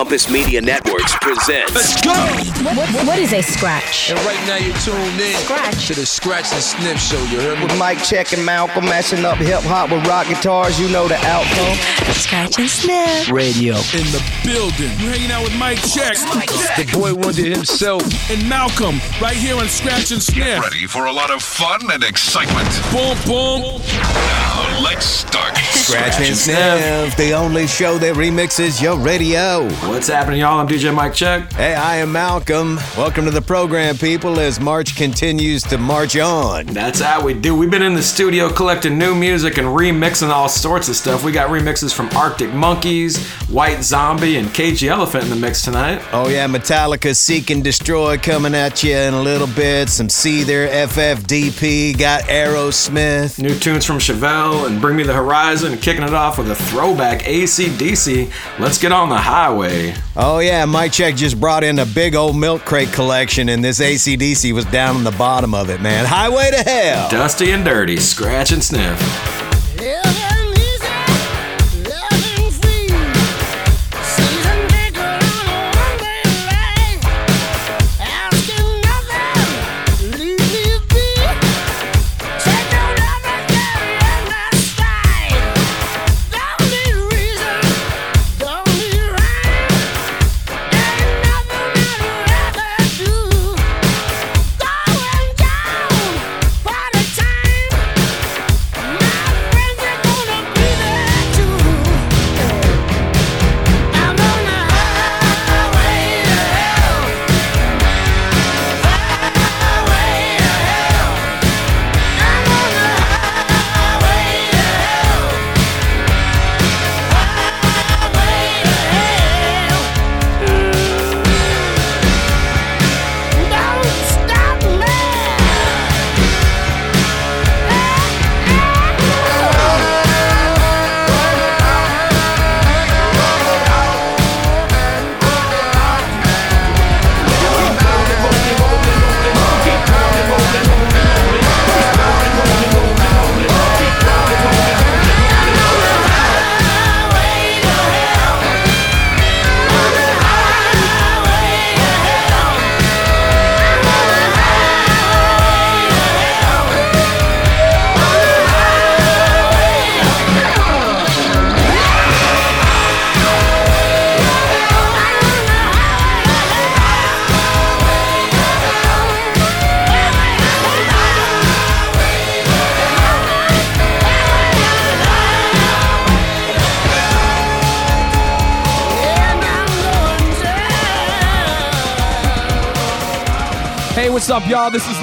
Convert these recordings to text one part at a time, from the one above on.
Compass Media Networks presents. Let's go! What, what, what is a scratch? And right now you're tuned in Scratch. to the Scratch and Sniff Show. You heard me? With Mike Check and Malcolm mashing up hip hop with rock guitars, you know the outcome. Scratch and sniff. Radio. in the building. You're hanging out with Mike Check The boy Wonder himself. and Malcolm right here on Scratch and Sniff. Ready for a lot of fun and excitement. Boom, boom. Now let's start. Scratch and Sniff, the only show that remixes your radio. What's happening, y'all? I'm DJ Mike Check. Hey, I am Malcolm. Welcome to the program, people, as March continues to march on. That's how we do. We've been in the studio collecting new music and remixing all sorts of stuff. We got remixes from Arctic Monkeys, White Zombie, and Cage the Elephant in the mix tonight. Oh, yeah, Metallica Seek and Destroy coming at you in a little bit. Some Seether, FFDP, got Aerosmith. New tunes from Chevelle and Bring Me the Horizon, kicking it off with a throwback ACDC. Let's get on the highway. Oh, yeah, Mike Check just brought in a big old milk crate collection, and this ACDC was down in the bottom of it, man. Highway to Hell. Dusty and dirty, scratch and sniff. Y'all? This is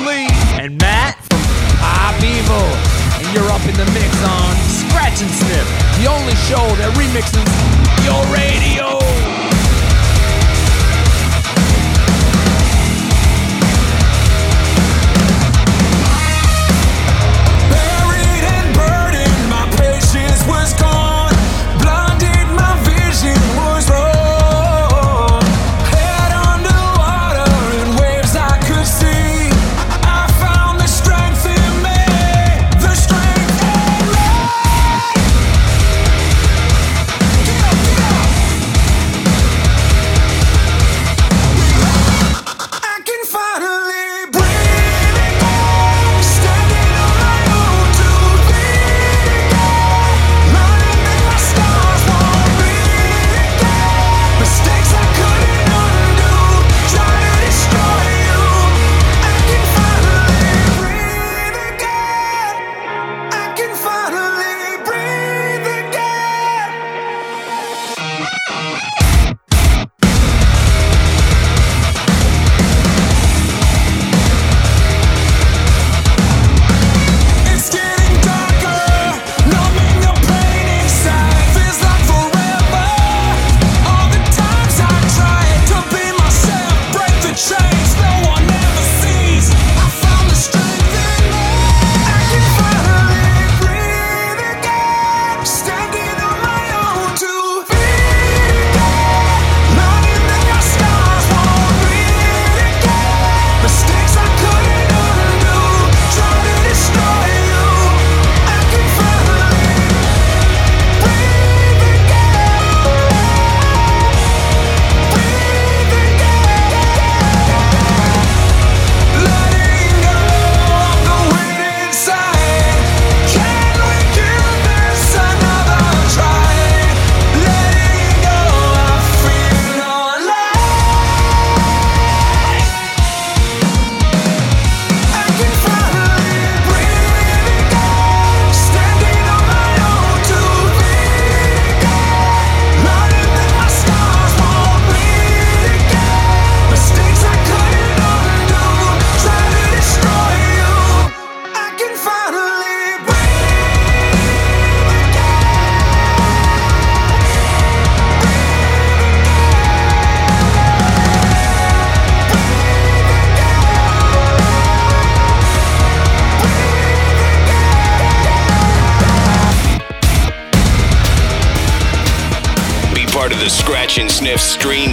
Sniff Stream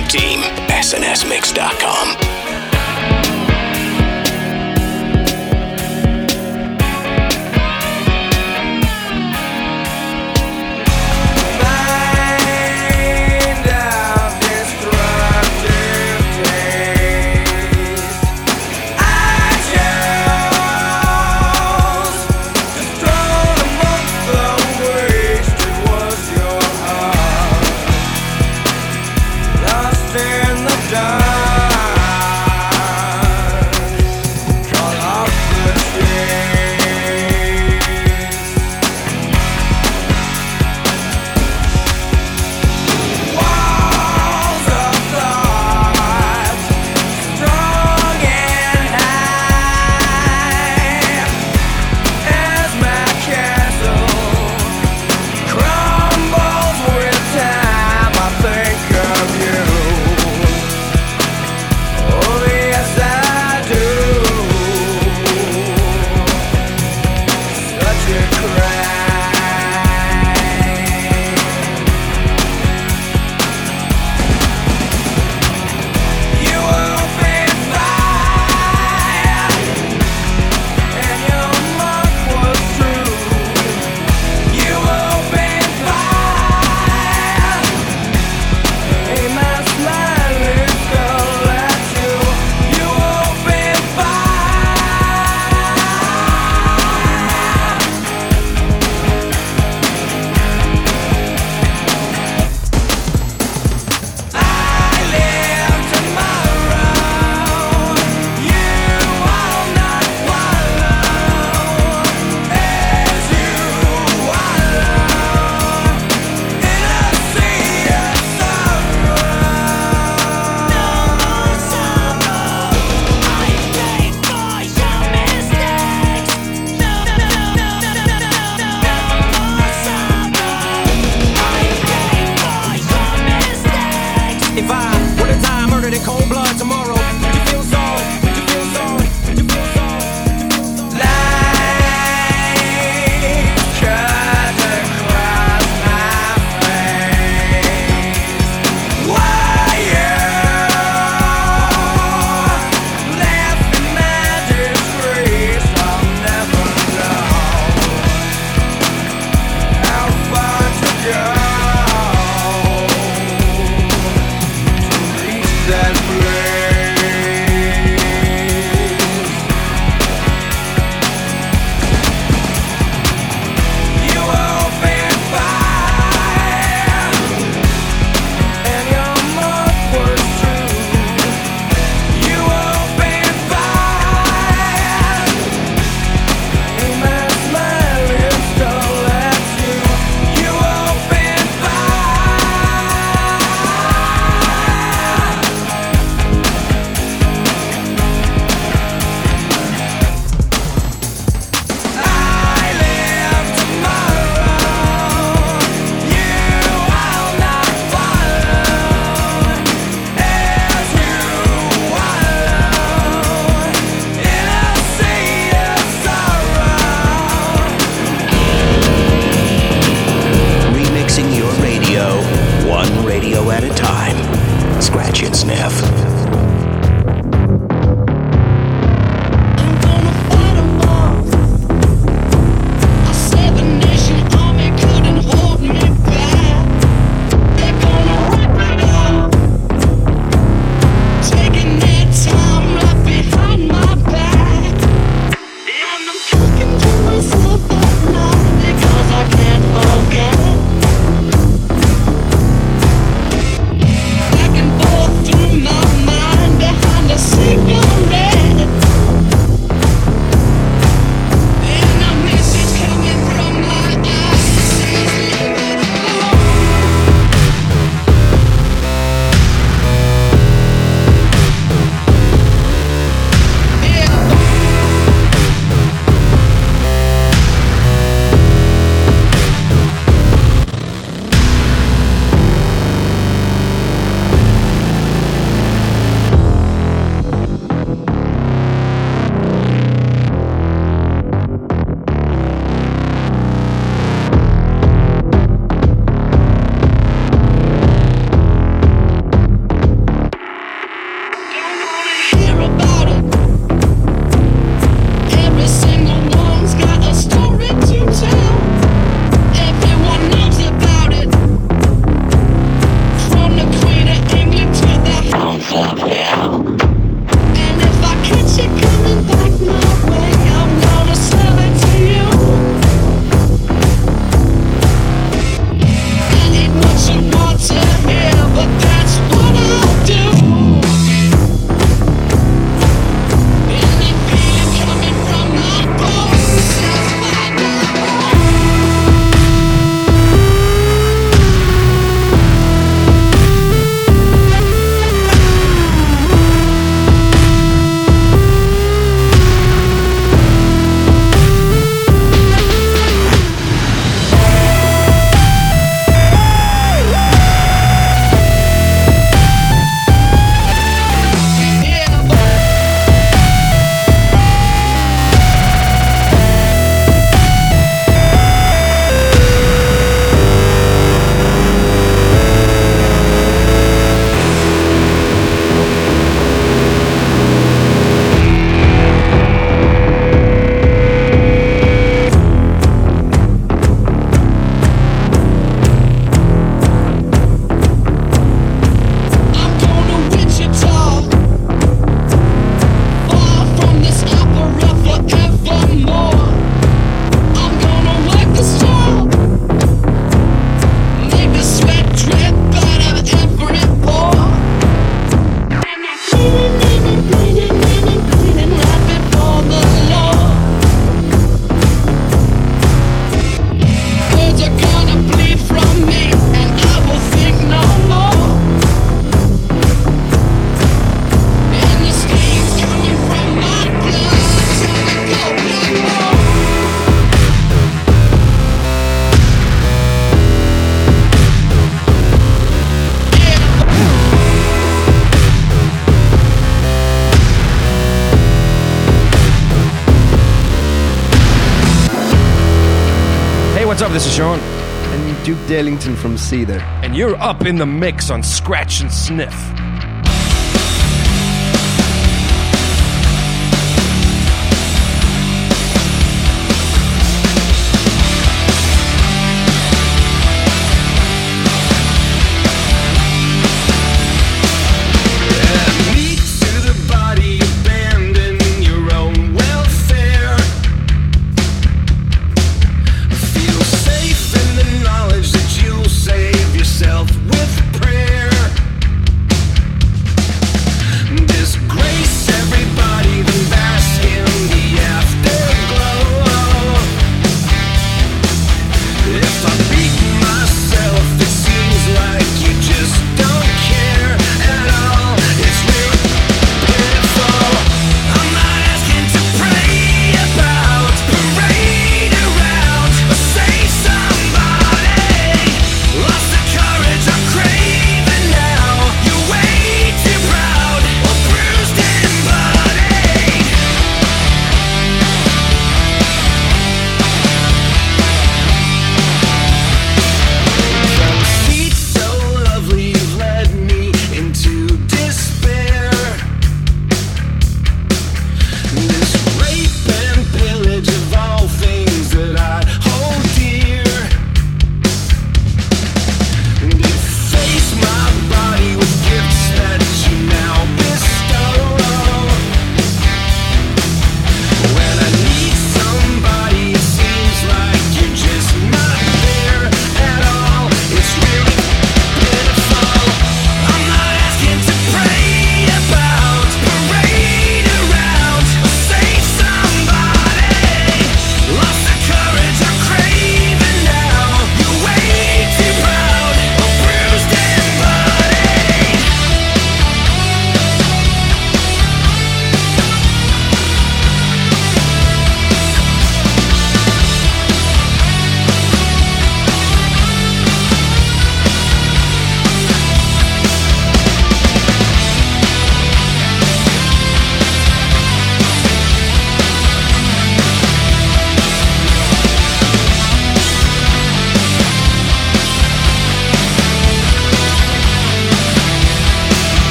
This is Sean. And Duke Dellington from Seether. And you're up in the mix on Scratch and Sniff.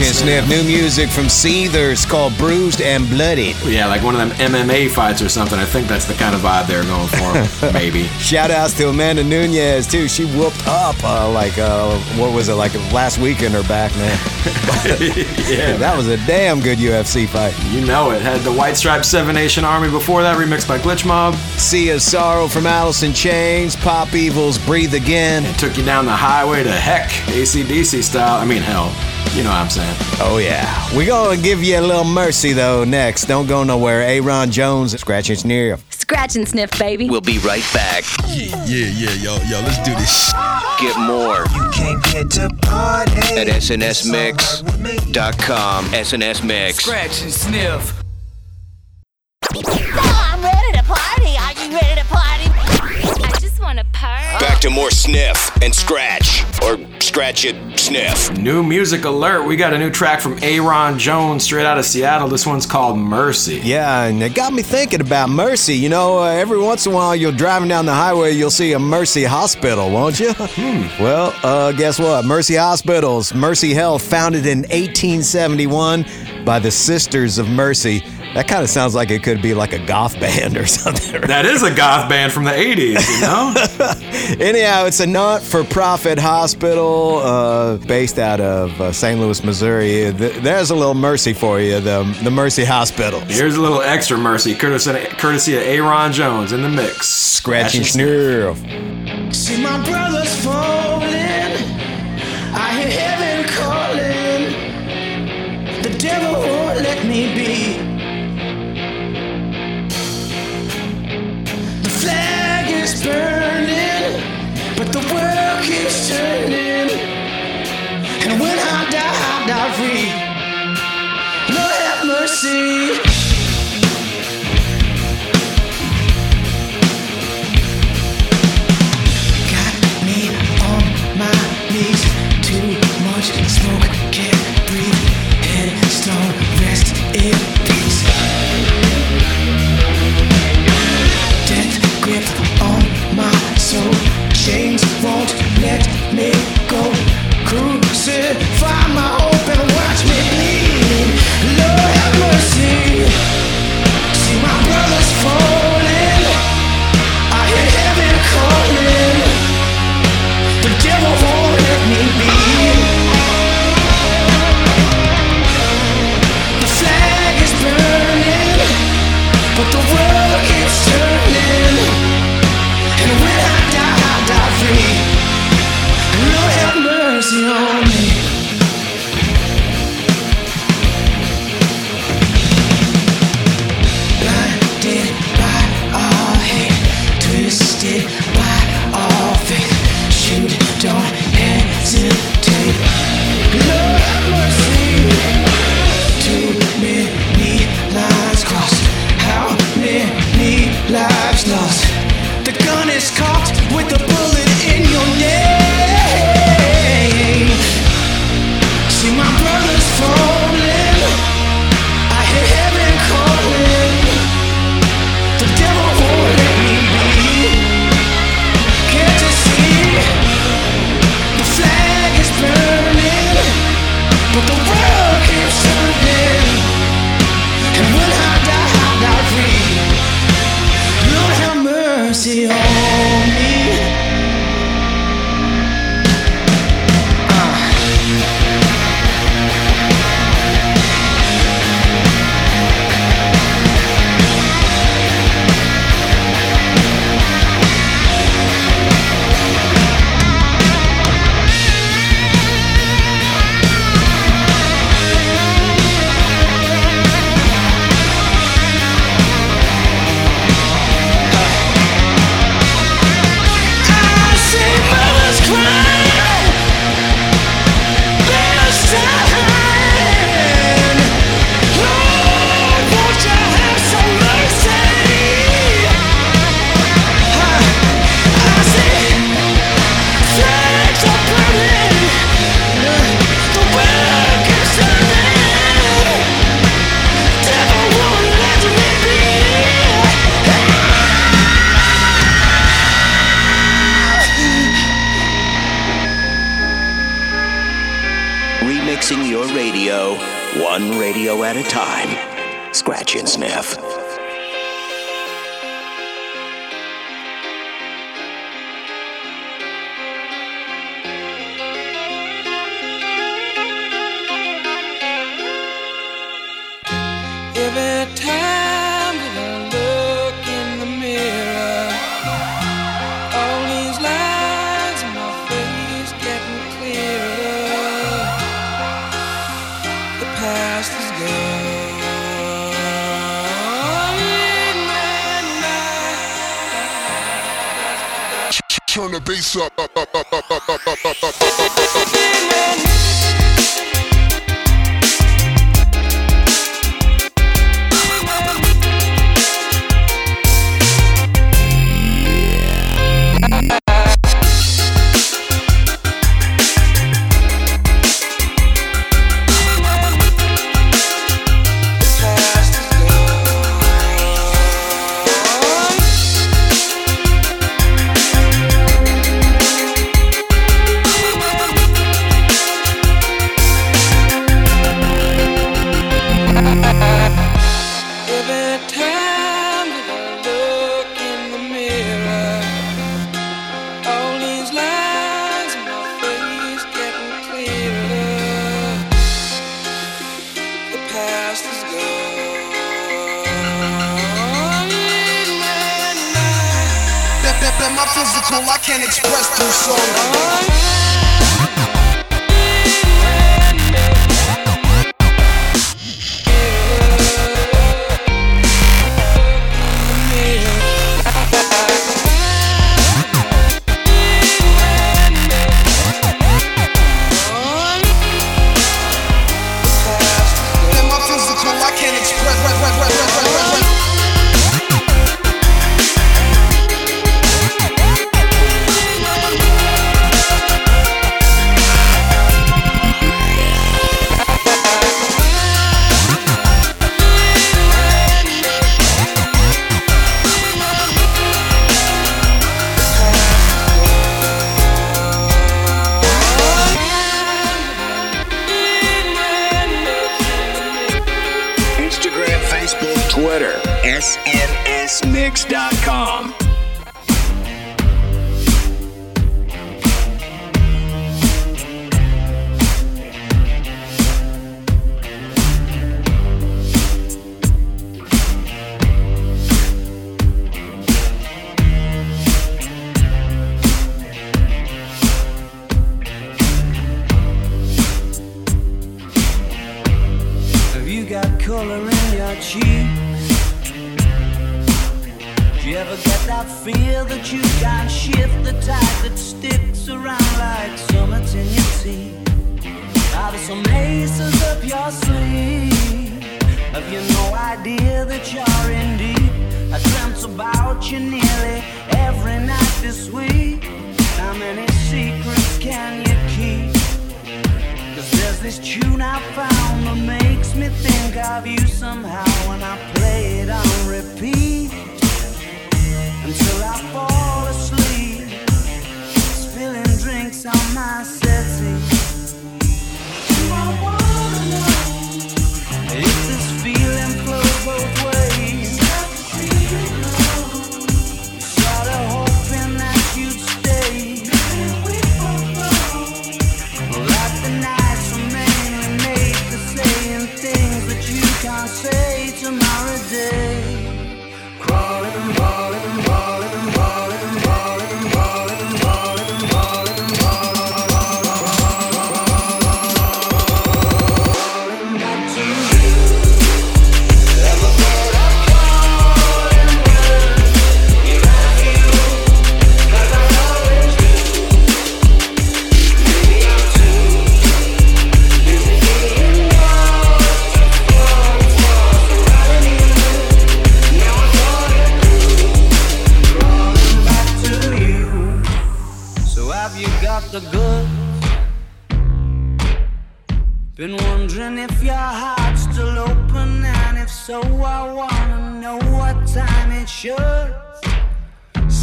And sniff. New music from Seethers called Bruised and Bloodied. Yeah, like one of them MMA fights or something. I think that's the kind of vibe they're going for. Maybe. Shout outs to Amanda Nunes too. She whooped up uh, like uh, what was it like last week in her back, man. yeah. that was a damn good UFC fight. You know it. Had the White Stripe Seven Nation Army before that, remixed by Glitch Mob. Sea of Sorrow from Alice in Chains. Pop Evil's Breathe Again. It Took you down the highway to heck, ACDC style. I mean, hell. You know what I'm saying. Oh yeah. We gonna give you a little mercy though next. Don't go nowhere. Aaron Jones, Scratch Engineer. Scratch and sniff, baby. We'll be right back. Yeah, yeah, yeah, yo, yo, let's do this. Get more at snsmix.com. SNS Mix. Scratch and sniff. Just want to party. Back to more sniff and scratch. Or scratch it, sniff. New music alert. We got a new track from Aaron Jones straight out of Seattle. This one's called Mercy. Yeah, and it got me thinking about Mercy. You know, uh, every once in a while you're driving down the highway, you'll see a Mercy Hospital, won't you? Well, uh, guess what? Mercy Hospitals, Mercy Health, founded in 1871 by the Sisters of Mercy. That kind of sounds like it could be like a goth band or something. right? That is a goth band from the 80s, you know? Anyhow, it's a not-for-profit hospital uh, based out of uh, St. Louis, Missouri. Th- There's a little mercy for you, the, the Mercy Hospital. Here's a little extra mercy, courtesy, courtesy of Aaron Jones in the mix. Scratching snurf. See my brothers falling. I hear heaven calling. The devil won't let me be. is burning, but the world keeps turning. And when I die, I die free. Lord have mercy. Got me on my knees. Too much smoke, can't breathe. Headstone, rest in peace. so chains won't let me go. Crucify my physical I can't express through song.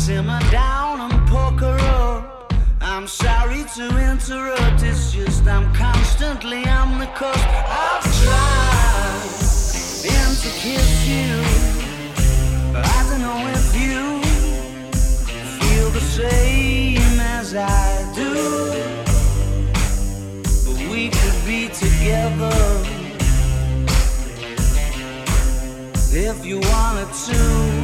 simmer down and poker up. I'm sorry to interrupt, it's just I'm constantly on the coast. I've tried been to kiss you. I don't know if you feel the same as I do. But we could be together if you wanted to.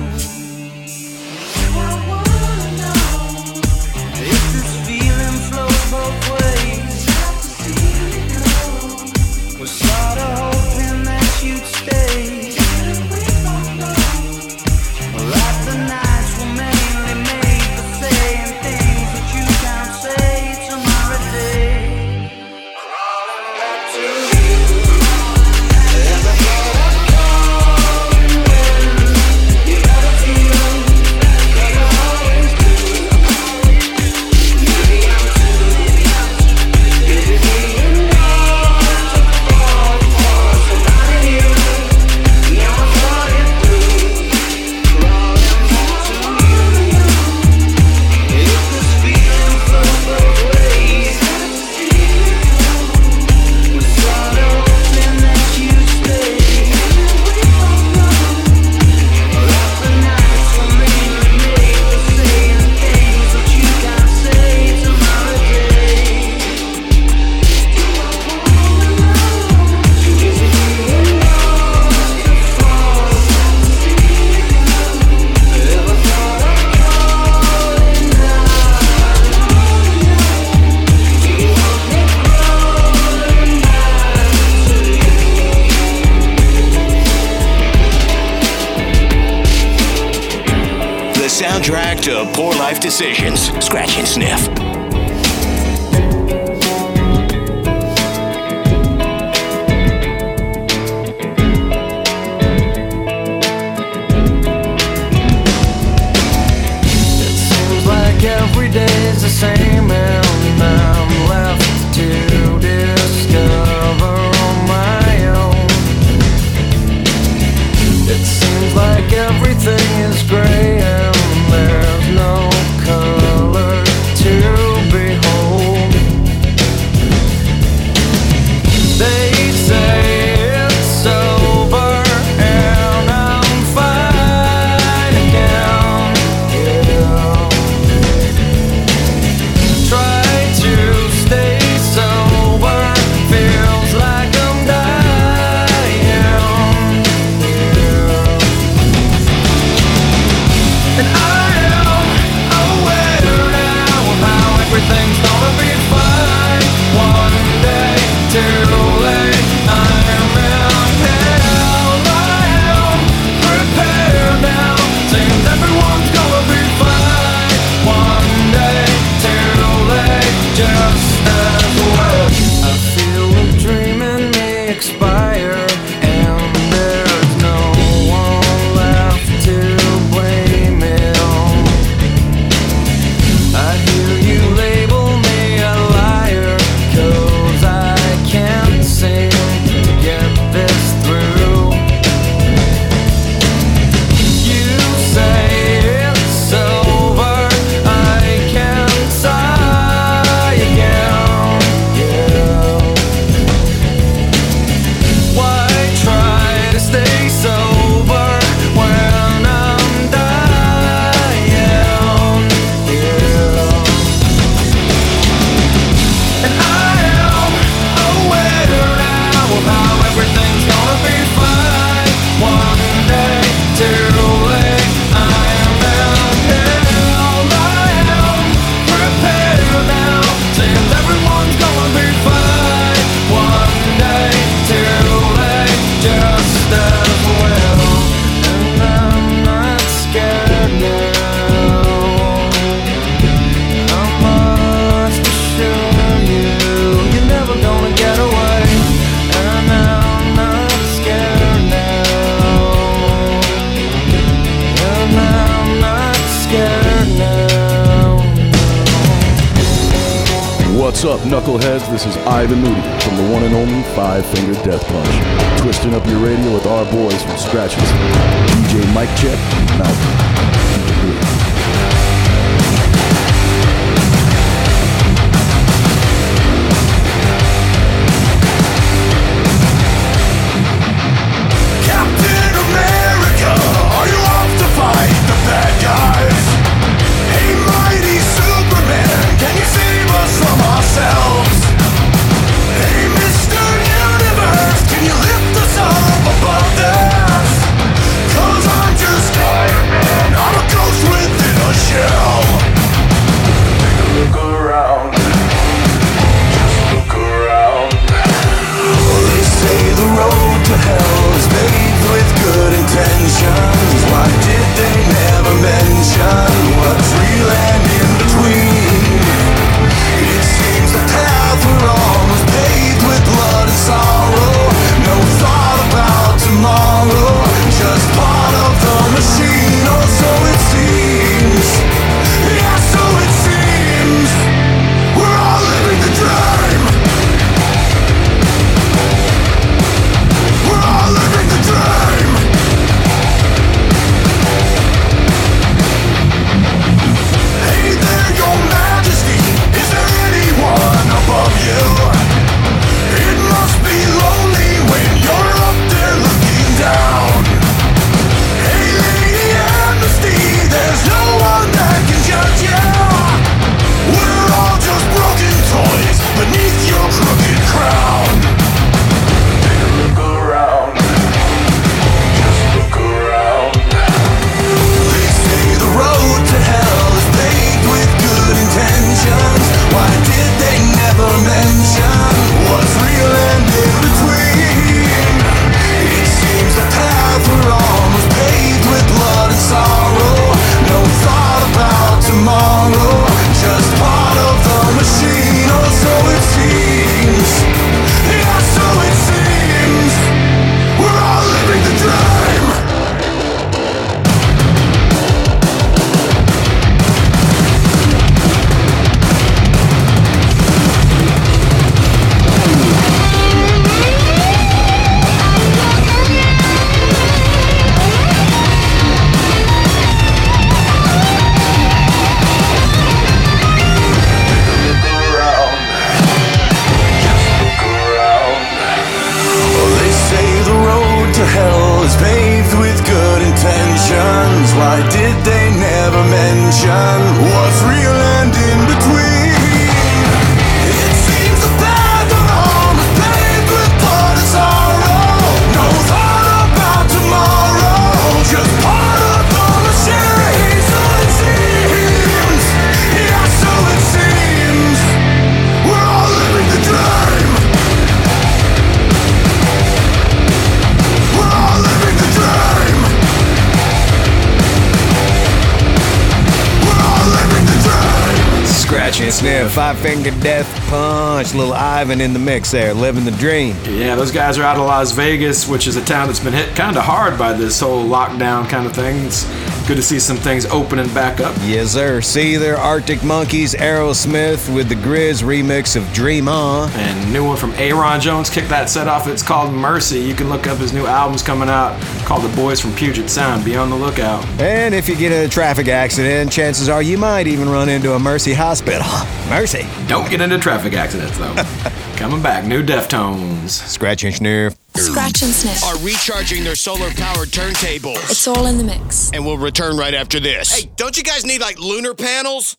Death punch. Little Ivan in the mix there, living the dream. Yeah, those guys are out of Las Vegas, which is a town that's been hit kind of hard by this whole lockdown kind of thing. It's good to see some things opening back up. Yes, sir. Seether, Arctic Monkeys, Aerosmith with the Grizz remix of Dream On. And new one from Aaron Jones kicked that set off. It's called Mercy. You can look up his new albums coming out called The Boys from Puget Sound. Be on the lookout. And if you get in a traffic accident, chances are you might even run into a Mercy hospital. Mercy. Don't get into traffic accidents though. Coming back, new Deftones. Scratch and sniff. Scratch and sniff. Are recharging their solar powered turntables. It's all in the mix. And we'll return right after this. Hey, don't you guys need like lunar panels?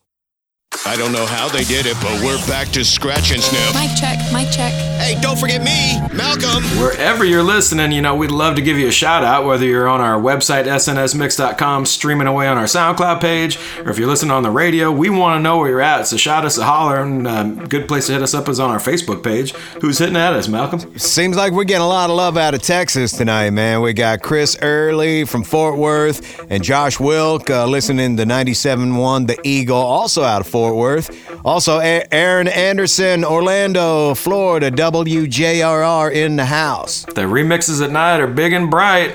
I don't know how they did it, but we're back to scratch and sniff. Mic check, mic check. Hey, don't forget me, Malcolm. Wherever you're listening, you know, we'd love to give you a shout out, whether you're on our website, snsmix.com, streaming away on our SoundCloud page, or if you're listening on the radio, we want to know where you're at. So shout us a holler, and um, good place to hit us up is on our Facebook page. Who's hitting at us, Malcolm? Seems like we're getting a lot of love out of Texas tonight, man. We got Chris Early from Fort Worth and Josh Wilk uh, listening to 97.1 The Eagle, also out of Fort Worth. Also, A- Aaron Anderson, Orlando, Florida, WJRR in the house. The remixes at night are big and bright.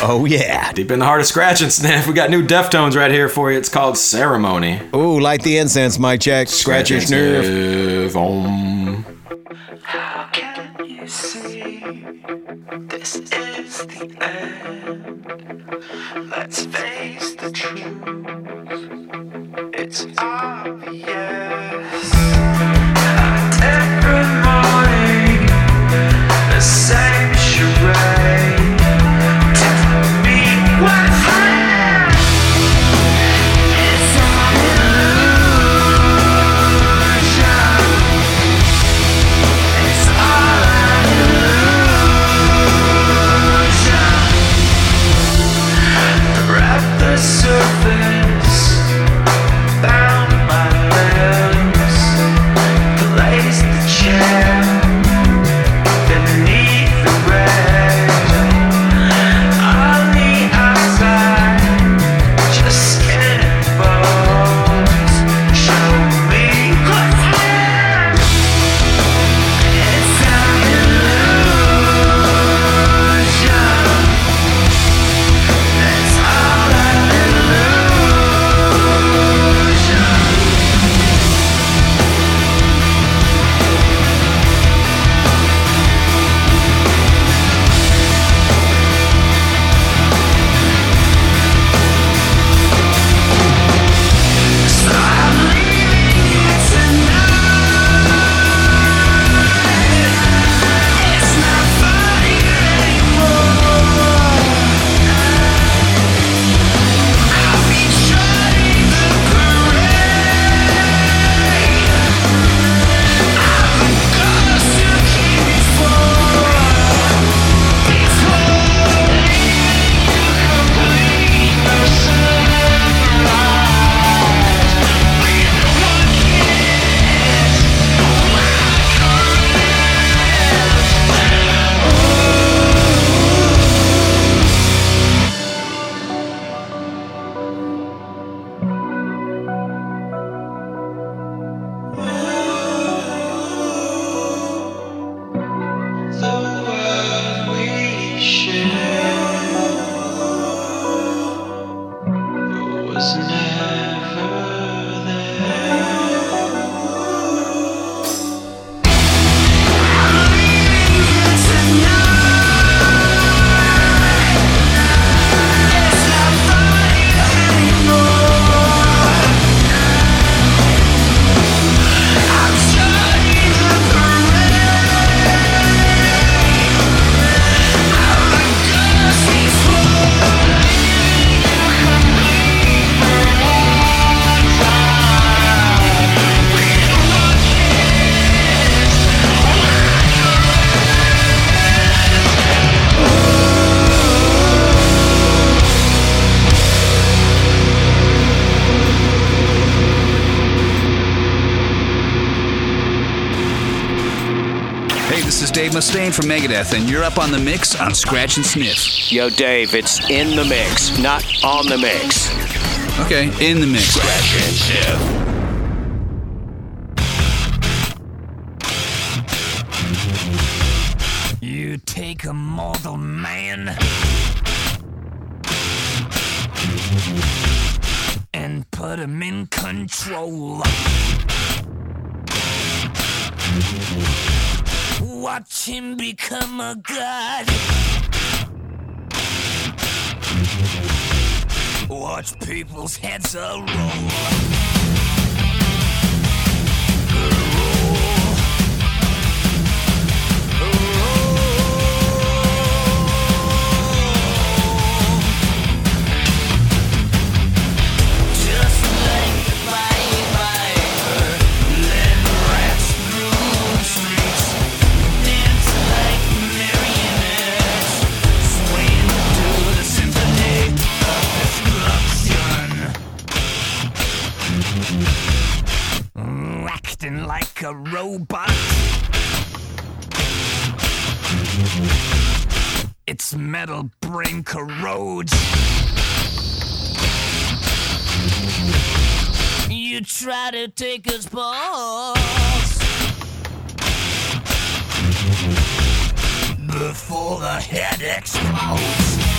Oh, yeah. Deep in the heart of Scratch and Sniff, we got new Deftones right here for you. It's called Ceremony. Ooh, light the incense, mic check. Scratch your nerve. Sniff. Om. You see, this is the end. Let's face the truth. It's obvious. Megadeth, and you're up on the mix on Scratch and Sniff. Yo, Dave, it's in the mix, not on the mix. Okay, in the mix. Scratch and sniff. You take a mortal man and put him in control. Watch him become a god. Watch people's heads roll. Like a robot. Its metal brain corrodes. You try to take his pulse before the head explodes.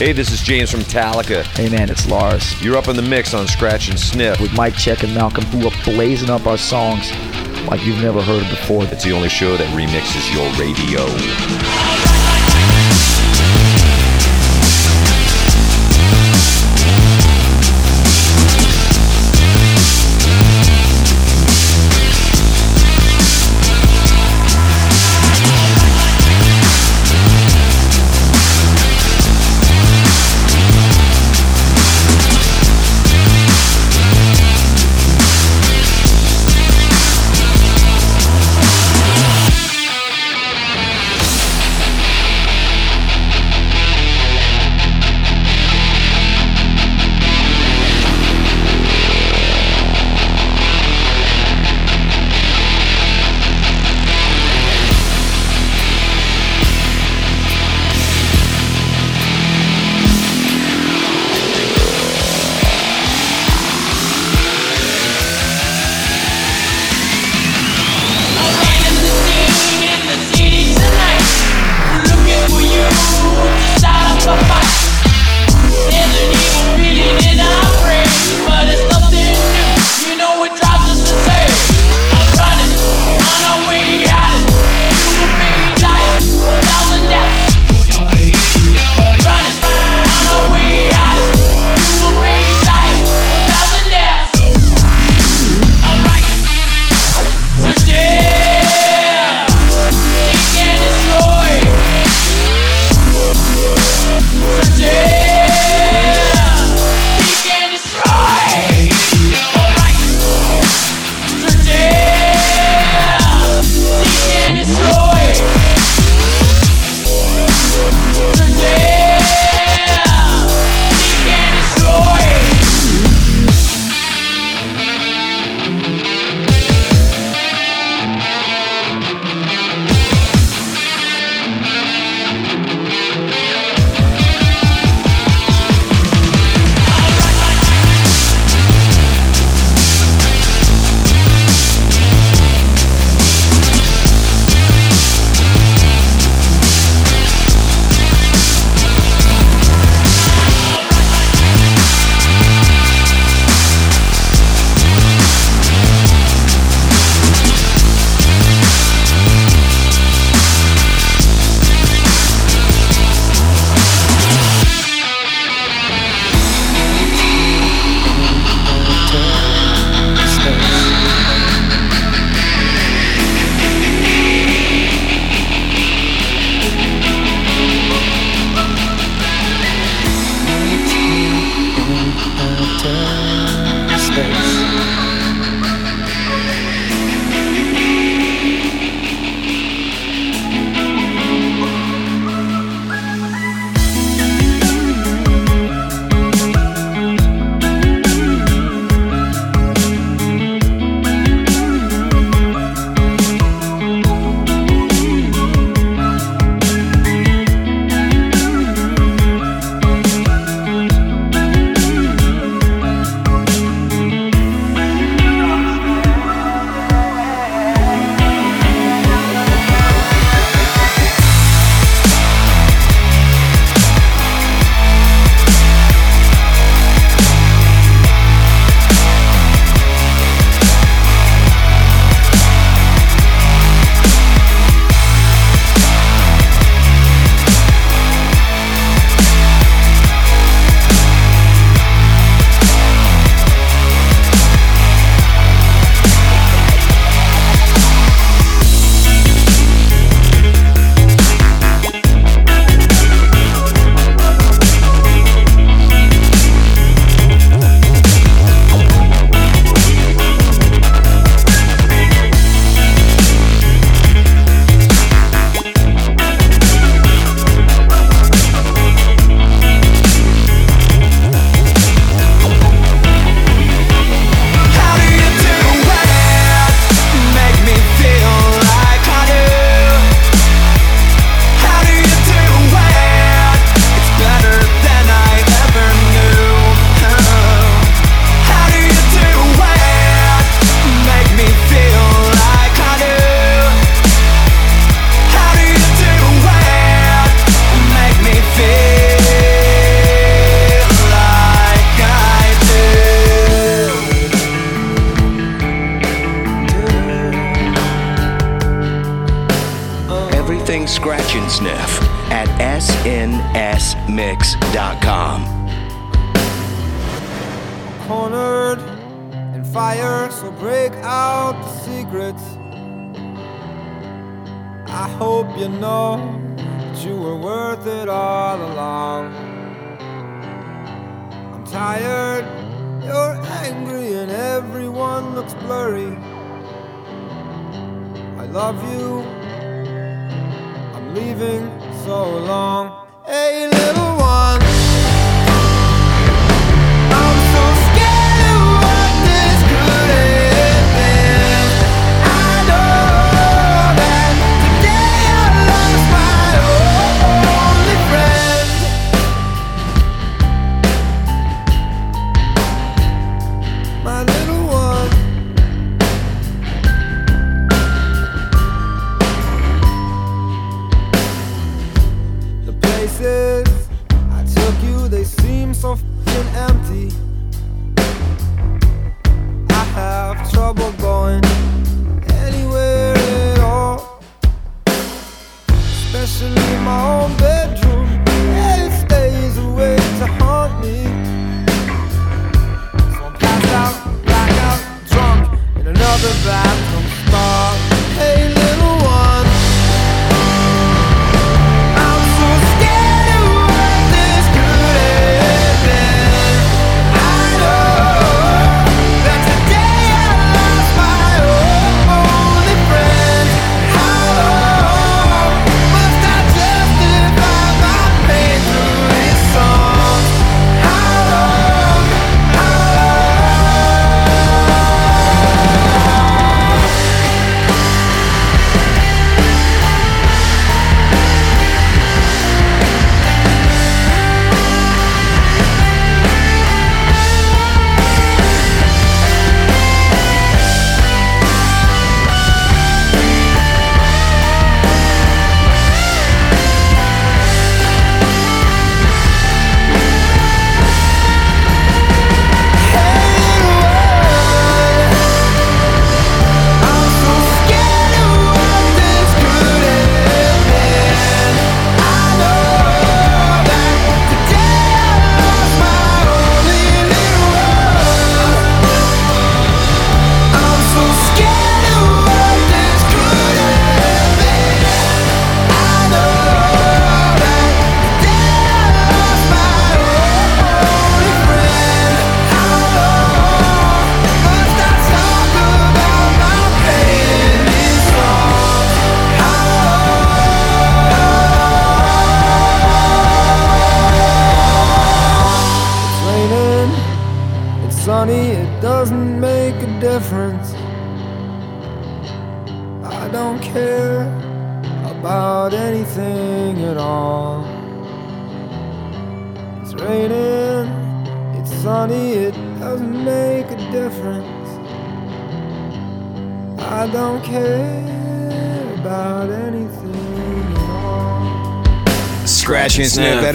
Hey, this is James from Metallica. Hey man, it's Lars. You're up in the mix on Scratch and Sniff. With Mike Check and Malcolm, who are blazing up our songs like you've never heard before. It's the only show that remixes your radio.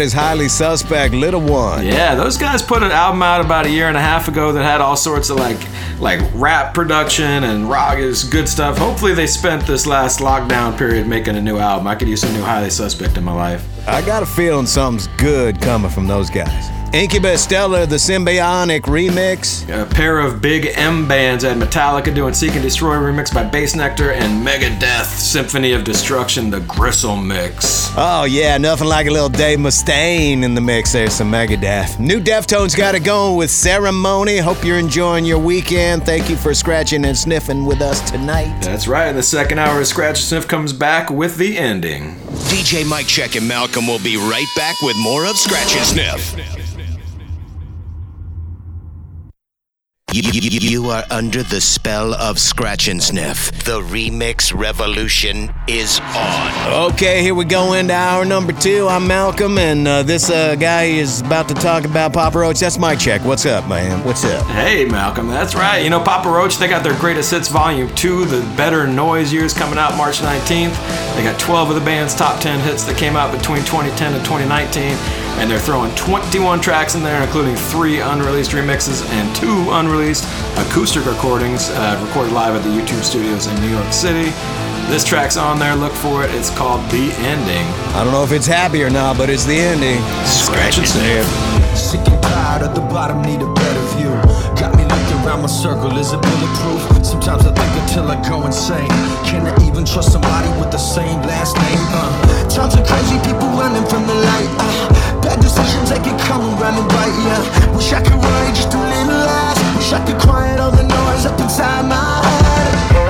And sniff. That is Highly Suspect. Little one. Yeah, those guys put an album out about a year and a half ago that had all sorts of like like rap production and rock is good stuff. Hopefully they spent this last lockdown period making a new album. I could use some new Highly Suspect in my life. I got a feeling something's good coming from those guys. Incubus Stellar, the Symbionic remix. A pair of big M bands at Metallica doing Seek and Destroy remix by Bassnectar and Megadeth Symphony of Destruction, the Gristle mix. Oh, yeah, nothing like a little Dave Mustaine in the mix. There's some Megadeth. New Deftones got it going with Ceremony. Hope you're enjoying your weekend. Thank you for scratching and sniffing with us tonight. That's right. The second hour of Scratch and Sniff comes back with the ending. DJ Mike Check and Malcolm will be right back with more of Scratch and Sniff. You, you- you are under the spell of Scratch and Sniff. The remix revolution is on. Okay, here we go into hour number two. I'm Malcolm, and uh, this uh, guy is about to talk about Papa Roach. That's Mike Check. What's up, man? What's up? Hey, Malcolm, that's right. You know, Papa Roach, they got their Greatest Hits Volume 2, the Better Noise years coming out March 19th. They got 12 of the band's top 10 hits that came out between 2010 and 2019. And they're throwing 21 tracks in there, including three unreleased remixes and two unreleased acoustic recordings uh, recorded live at the YouTube studios in New York City. This track's on there. Look for it. It's called The Ending. I don't know if it's happy or not, but it's the ending. Scratch and sniff. Sick and tired at the bottom, need a better view. Got me looking around my circle, is it bulletproof? Sometimes I think until I go insane. Can I even trust somebody with the same last name? Uh, times are crazy, people running from the light. Uh, bad decisions, they can come around and bite ya. Wish I could worry just a little less. Wish I could quiet all the noise up inside my head.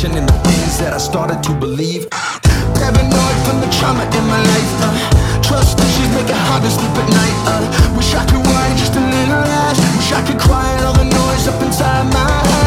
Me questioning the things that I started to believe. Paranoid from the trauma in my life. Uh, trust issues make it hard to sleep at night. Uh, wish I could worry just a little less. Wish I could quiet all the noise up inside my head.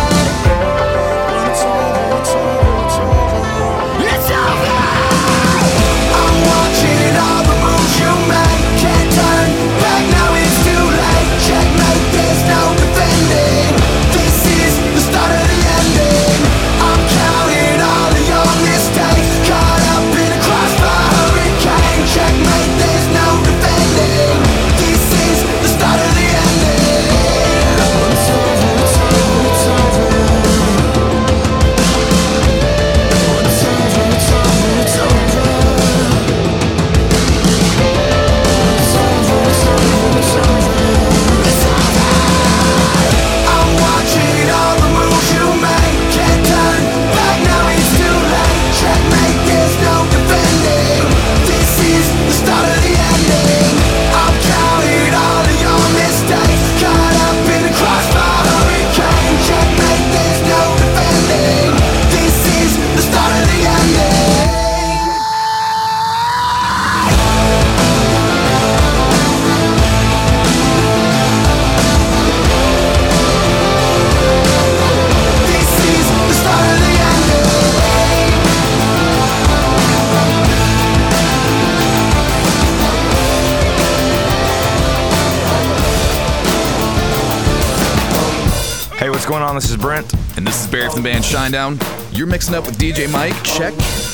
Shinedown. You're mixing up with DJ Mike, Check,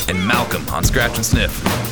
and Malcolm on Scratch and Sniff.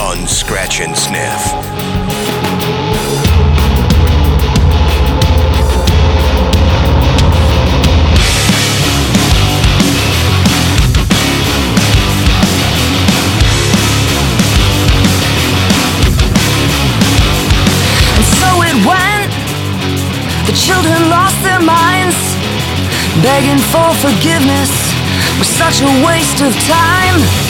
on Scratch and Sniff. The children lost their minds, begging for forgiveness was such a waste of time.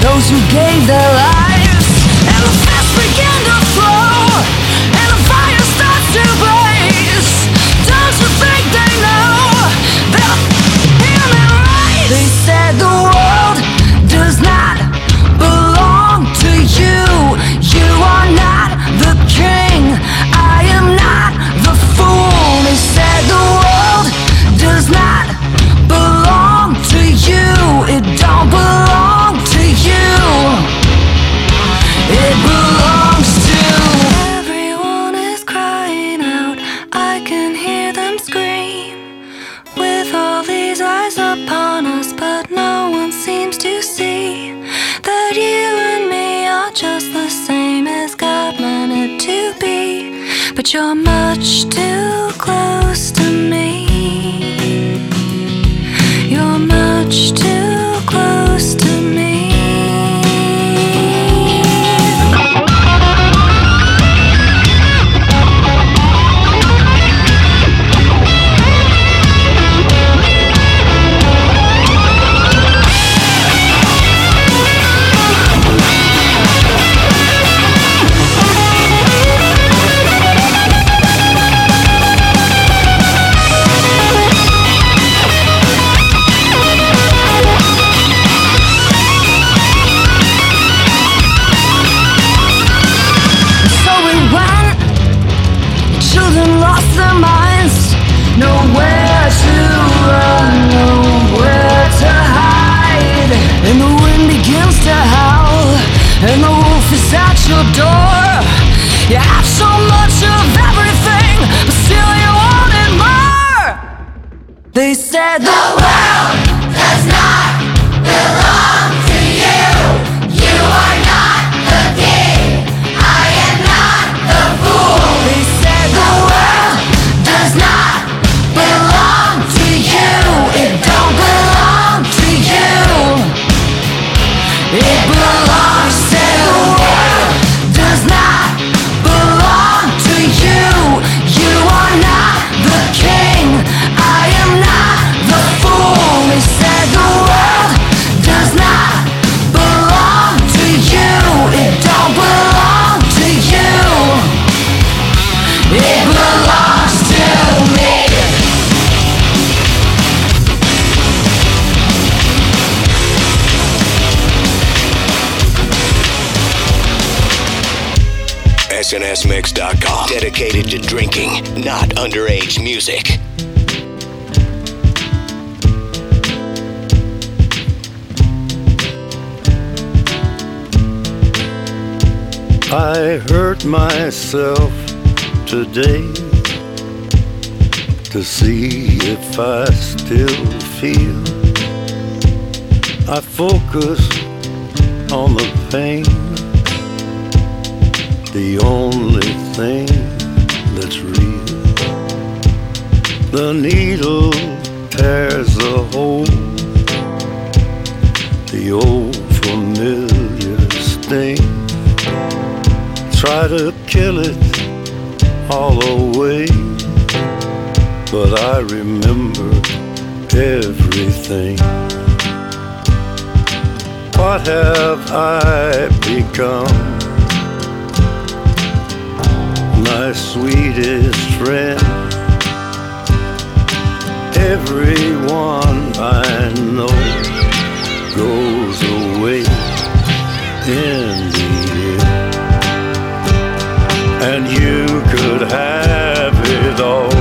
Those who gave their lives you're much too nowhere to run, nowhere to hide. And the wind begins to howl, and the wolf is at your door. You have so much of everything, but still you more. They said that. underage music. I hurt myself today to see if I still feel. I focus on the pain, the only thing that's real. The needle tears a hole. The old familiar sting. Try to kill it all away. But I remember everything. What have I become? My sweetest friend everyone I know goes away in the end, And you could have it all.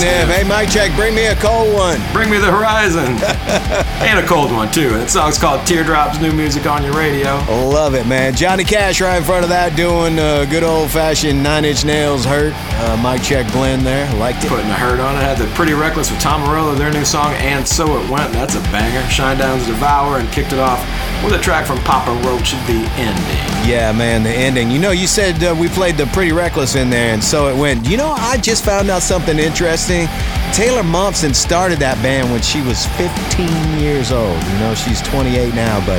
sniff. Hey, Mike Check, bring me a cold one. Bring me the horizon. and a cold one, too. That song's called Teardrops, New Music on Your Radio. Love it, man. Johnny Cash right in front of that doing uh, good old fashioned Nine Inch Nails Hurt. Uh, Mike Check blend there. Liked it. Putting a hurt on it. Had the Pretty Reckless with Tom Morello, their new song, And So It Went. That's a banger. Shinedown's Devour and kicked it off with a track from Papa Roach, The Ending. Yeah, man, The Ending. You know, you said uh, we played the Pretty Reckless in there, and so it went. You know, I just found out something interesting Taylor Momsen started that band when she was 15 years old. You know, she's 28 now, but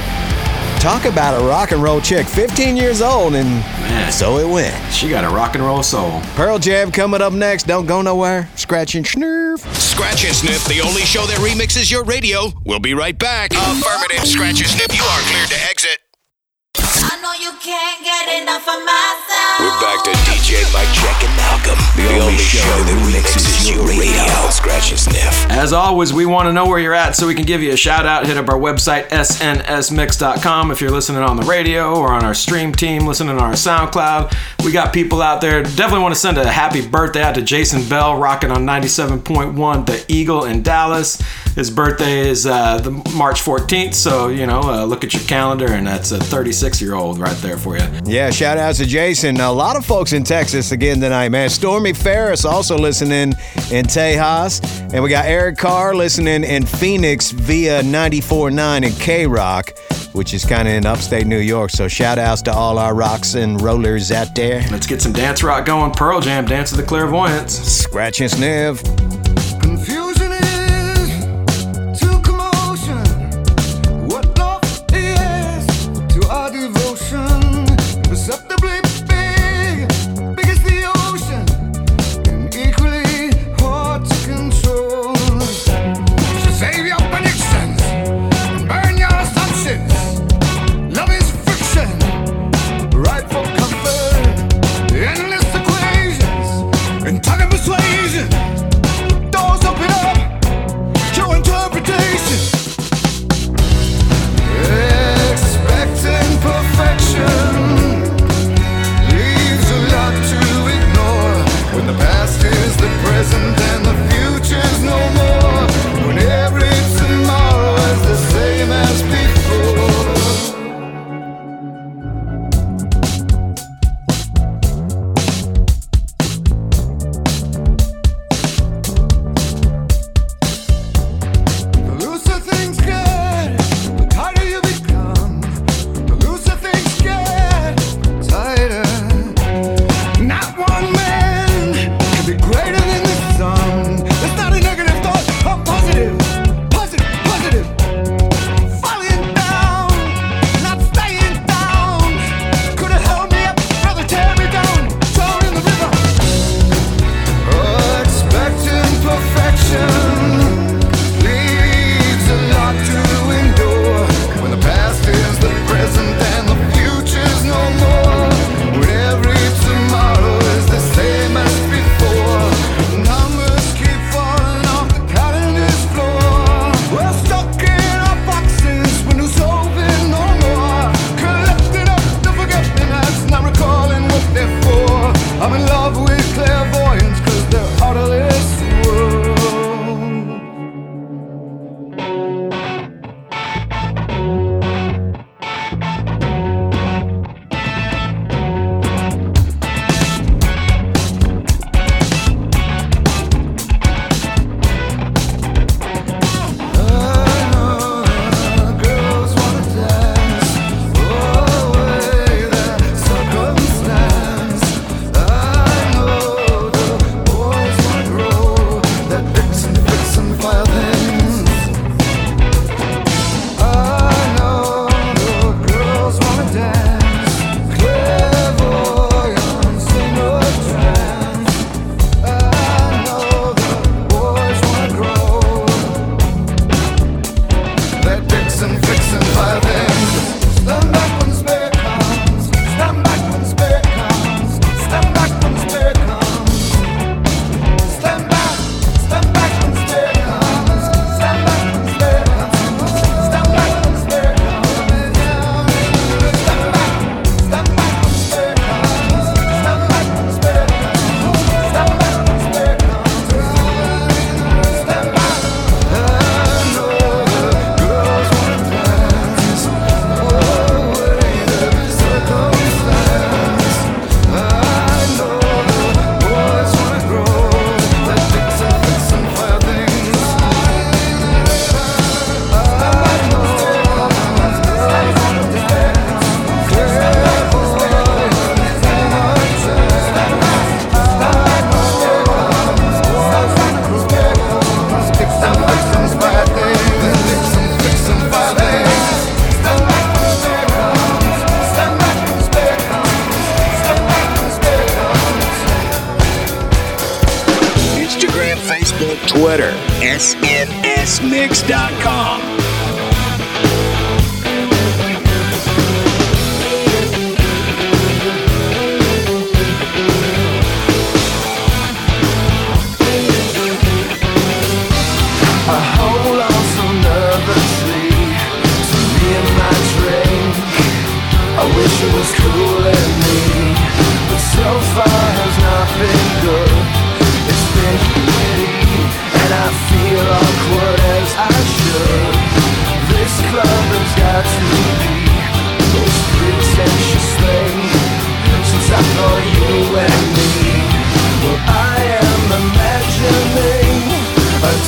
talk about a rock and roll chick. 15 years old, and Man. so it went. She got a rock and roll soul. Pearl Jam coming up next. Don't go nowhere. Scratch and snurf. Scratch and Sniff, the only show that remixes your radio. We'll be right back. Affirmative, Scratch and Sniff, you are cleared to exit. I know you can't get enough of my sound. We're back to DJ Mike Check and Malcolm, the, only, show that remixes your radio. Scratch and Sniff. As always, we want to know where you're at so we can give you a shout out. Hit up our website, snsmix.com, if you're listening on the radio or on our stream team, listening on our SoundCloud. We got people out there. Definitely want to send a happy birthday out to Jason Bell, rocking on 97.1 The Eagle in Dallas. His birthday is uh, the March 14th, so, you know, uh, look at your calendar, and that's a 36 year old right there for you. Yeah, shout out to Jason. A lot of folks in Texas again tonight, man. Stormy Ferris also listening in Tejas. And we got Eric Carr listening in Phoenix via 94.9 and K Rock, which is kind of in upstate New York. So shout outs to all our rocks and rollers out there. Let's get some dance rock going. Pearl Jam, Dance of the Clairvoyants. Scratch and sniff. Confusion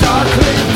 a dark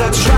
as I try.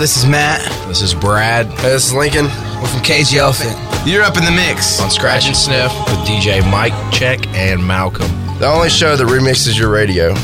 This is Matt. This is Brad. Hey, this is Lincoln. We're from Cage the Elephant. You're up in the mix on Scratch and Sniff with DJ Mike Check and Malcolm. The only show that remixes your radio.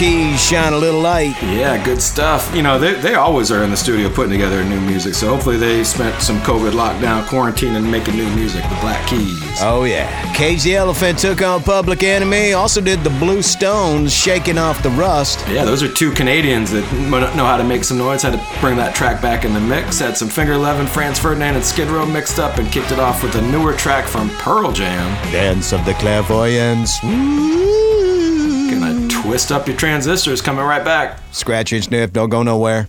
Keys, shine a little light. Yeah, good stuff. You know, they, they always are in the studio putting together new music, so hopefully they spent some COVID lockdown quarantine and making new music, the Black Keys. Oh yeah, Cage the Elephant took on Public Enemy. Also did the Blue Stones, shaking off the rust. Yeah, those are two Canadians that know how to make some noise, had to bring that track back in the mix. Had some Finger Eleven, Franz Ferdinand, and Skid Row mixed up and kicked it off with a newer track from Pearl Jam. Dance of the Clairvoyants. Gonna twist up your transistors, coming right back. Scratch and sniff, don't go nowhere.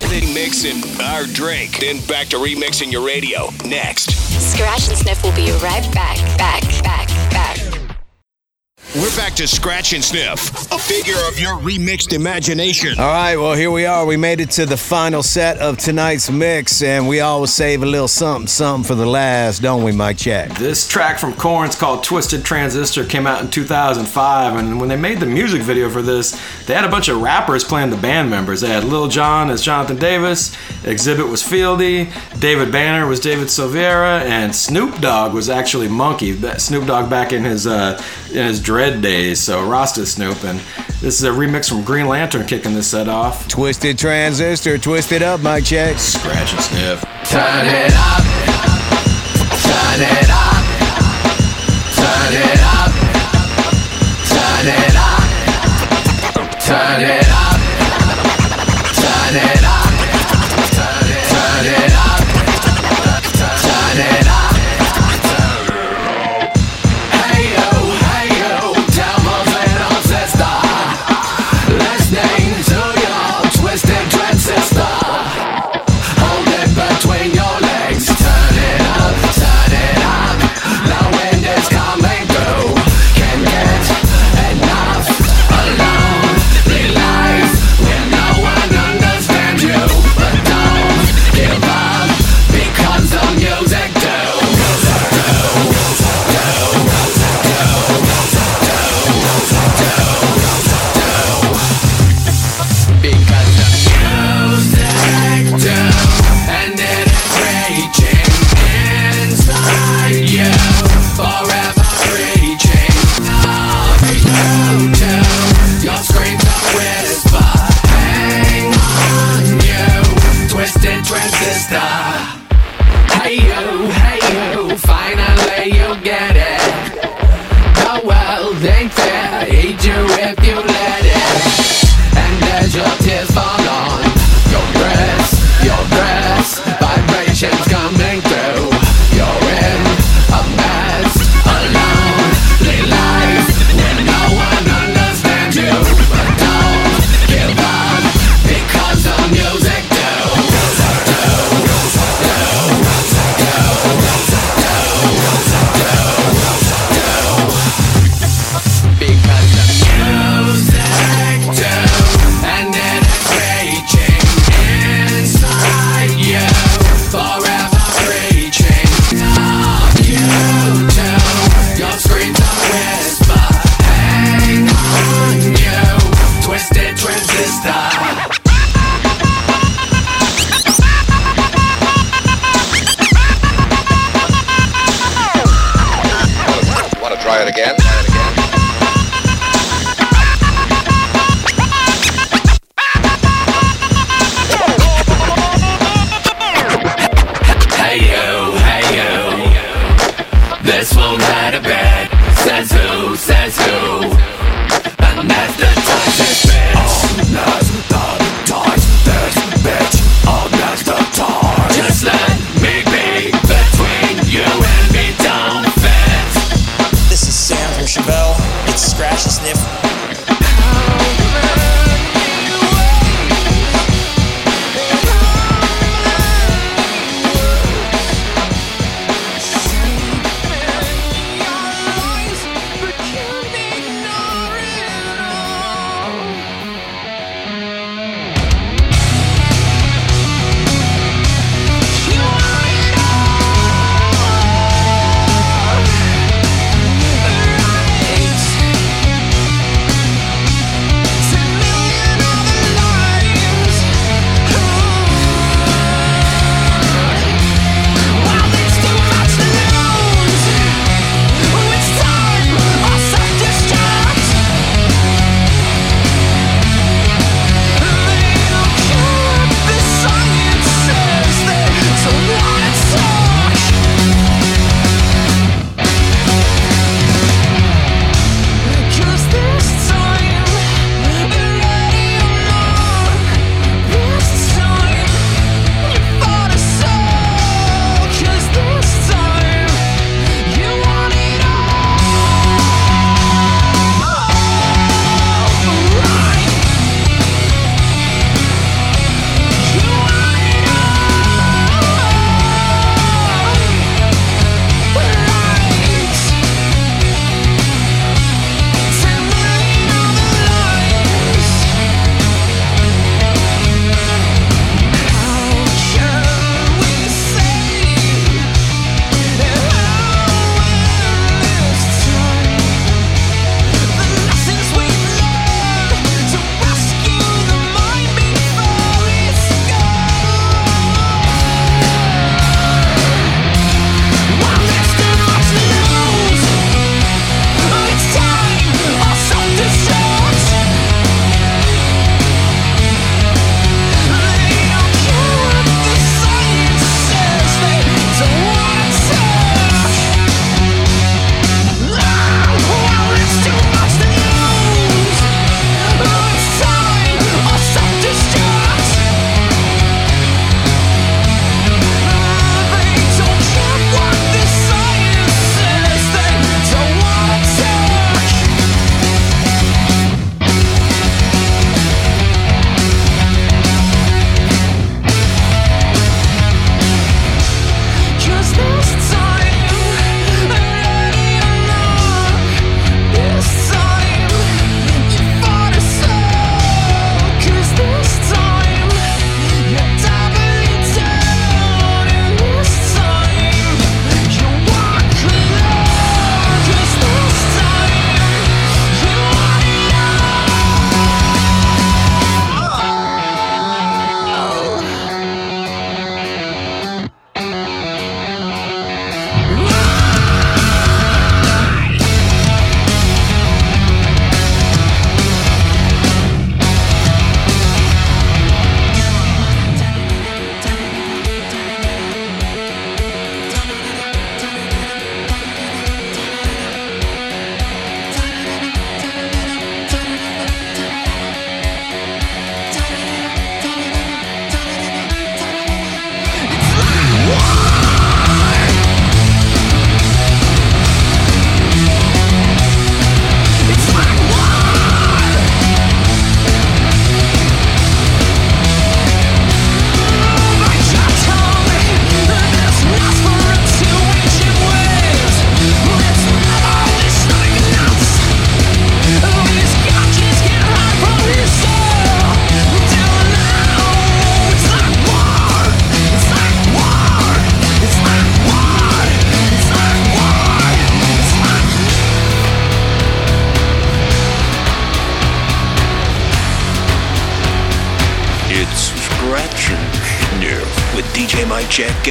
Big mix our drink. Then back to remixing your radio. Next. Scratch and Sniff will be right back, back, back, back. We're to Scratch and Sniff, a figure of your remixed imagination. All right, well, here we are. We made it to the final set of tonight's mix, and we always save a little something, something for the last, don't we, Mike Check? This track from Korn's called Twisted Transistor came out in 2005, and when they made the music video for this, they had a bunch of rappers playing the band members. They had Lil Jon as Jonathan Davis, Xzibit was Fieldy, David Banner was David Silveria, and Snoop Dogg was actually Munky. That Snoop Dogg back in his uh, in his dread days, so Rasta Snoop. And this is a remix from Green Lantern kicking this set off. Twisted Transistor, twist it up, Mike Check. Scratch and sniff. Turn it up. Turn it up. Turn it up. Turn it up. Turn it up. Turn it up. Turn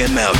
Get out.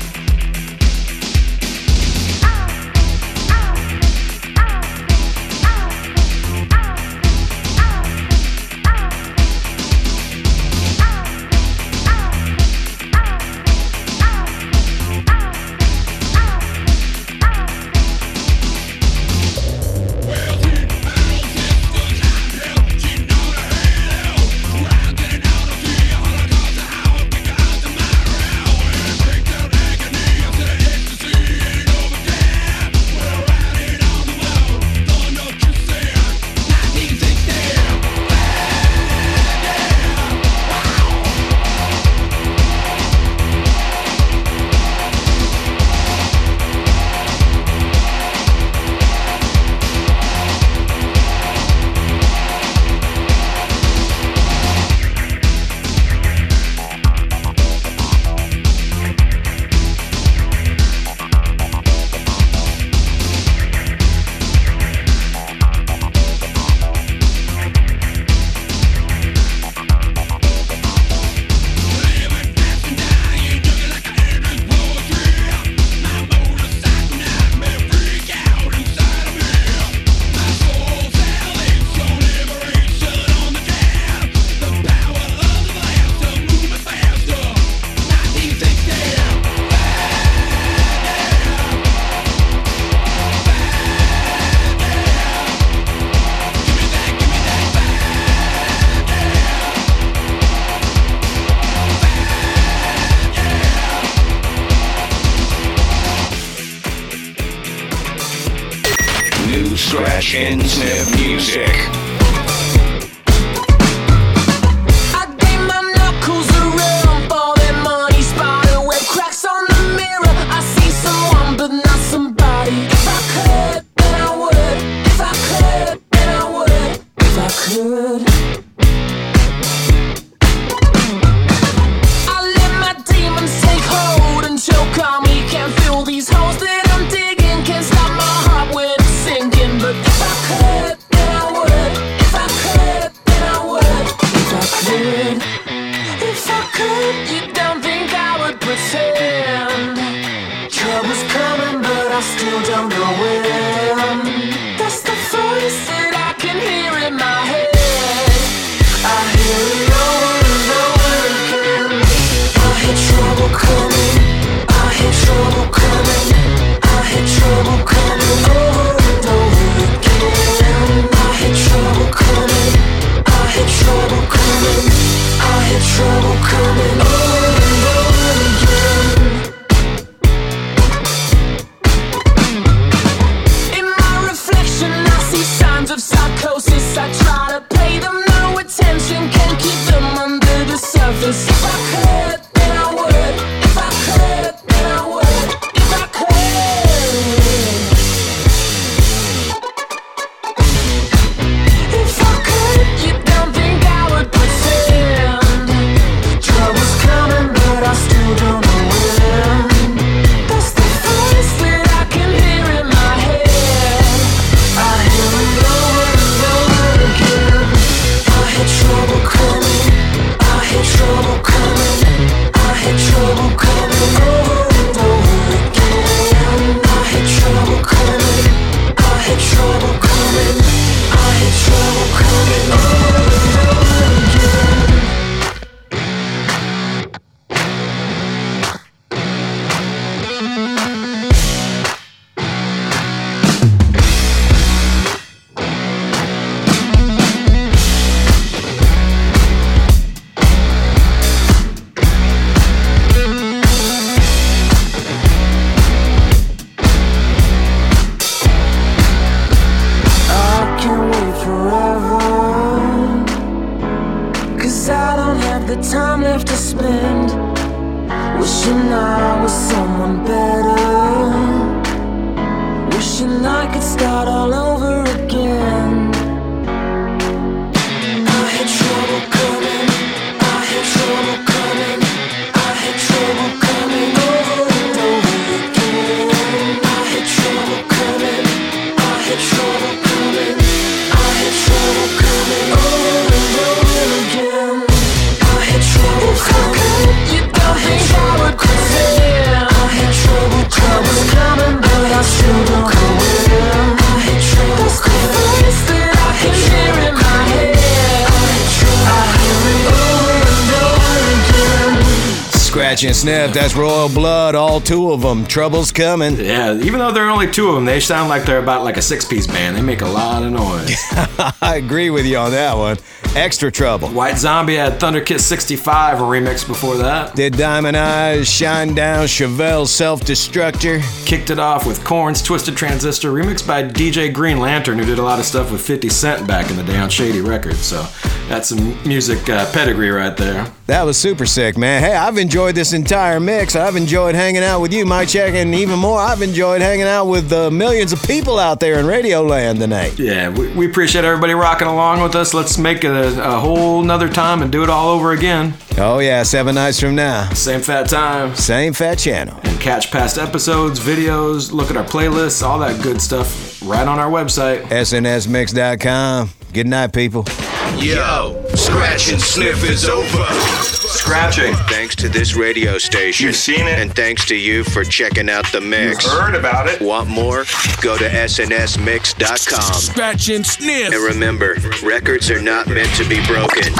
That's royal blood, all two of them. Trouble's coming. Yeah, even though there are only two of them, they sound like they're about like a six piece band. They make a lot of noise. I agree with you on that one. Extra trouble. White Zombie had Thunder Kiss 65, a remix before that. Did Diamond Eyes Shinedown Chevelle's Self Destructor? Kicked it off with Korn's Twisted Transistor, remixed by DJ Green Lantern, who did a lot of stuff with 50 Cent back in the day on Shady Records. So that's some music uh, pedigree right there. That was super sick, man. Hey, I've enjoyed this entire mix. I've enjoyed hanging out with you, Mike Check, and even more, I've enjoyed hanging out with the millions of people out there in Radio Land tonight. Yeah, we, we appreciate everybody rocking along with us. Let's make it a, a whole nother time and do it all over again. Oh, yeah, seven nights from now. Same fat time. Same fat channel. And catch past episodes, videos, look at our playlists, all that good stuff right on our website. SNSMix.com. Good night, people. Yo, scratch and sniff is over. Scratching. Thanks to this radio station. You've seen it. And thanks to you for checking out the mix. You've heard about it. Want more? Go to snsmix.com. Scratch and sniff. And remember, records are not meant to be broken.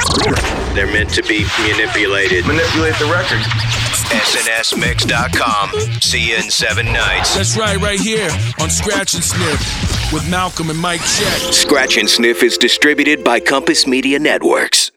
They're meant to be manipulated. Manipulate the record. snsmix.com. See you in seven nights. That's right, right here on Scratch and Sniff with Malcolm and Mike Check. Scratch and Sniff is distributed by Compass Media Networks.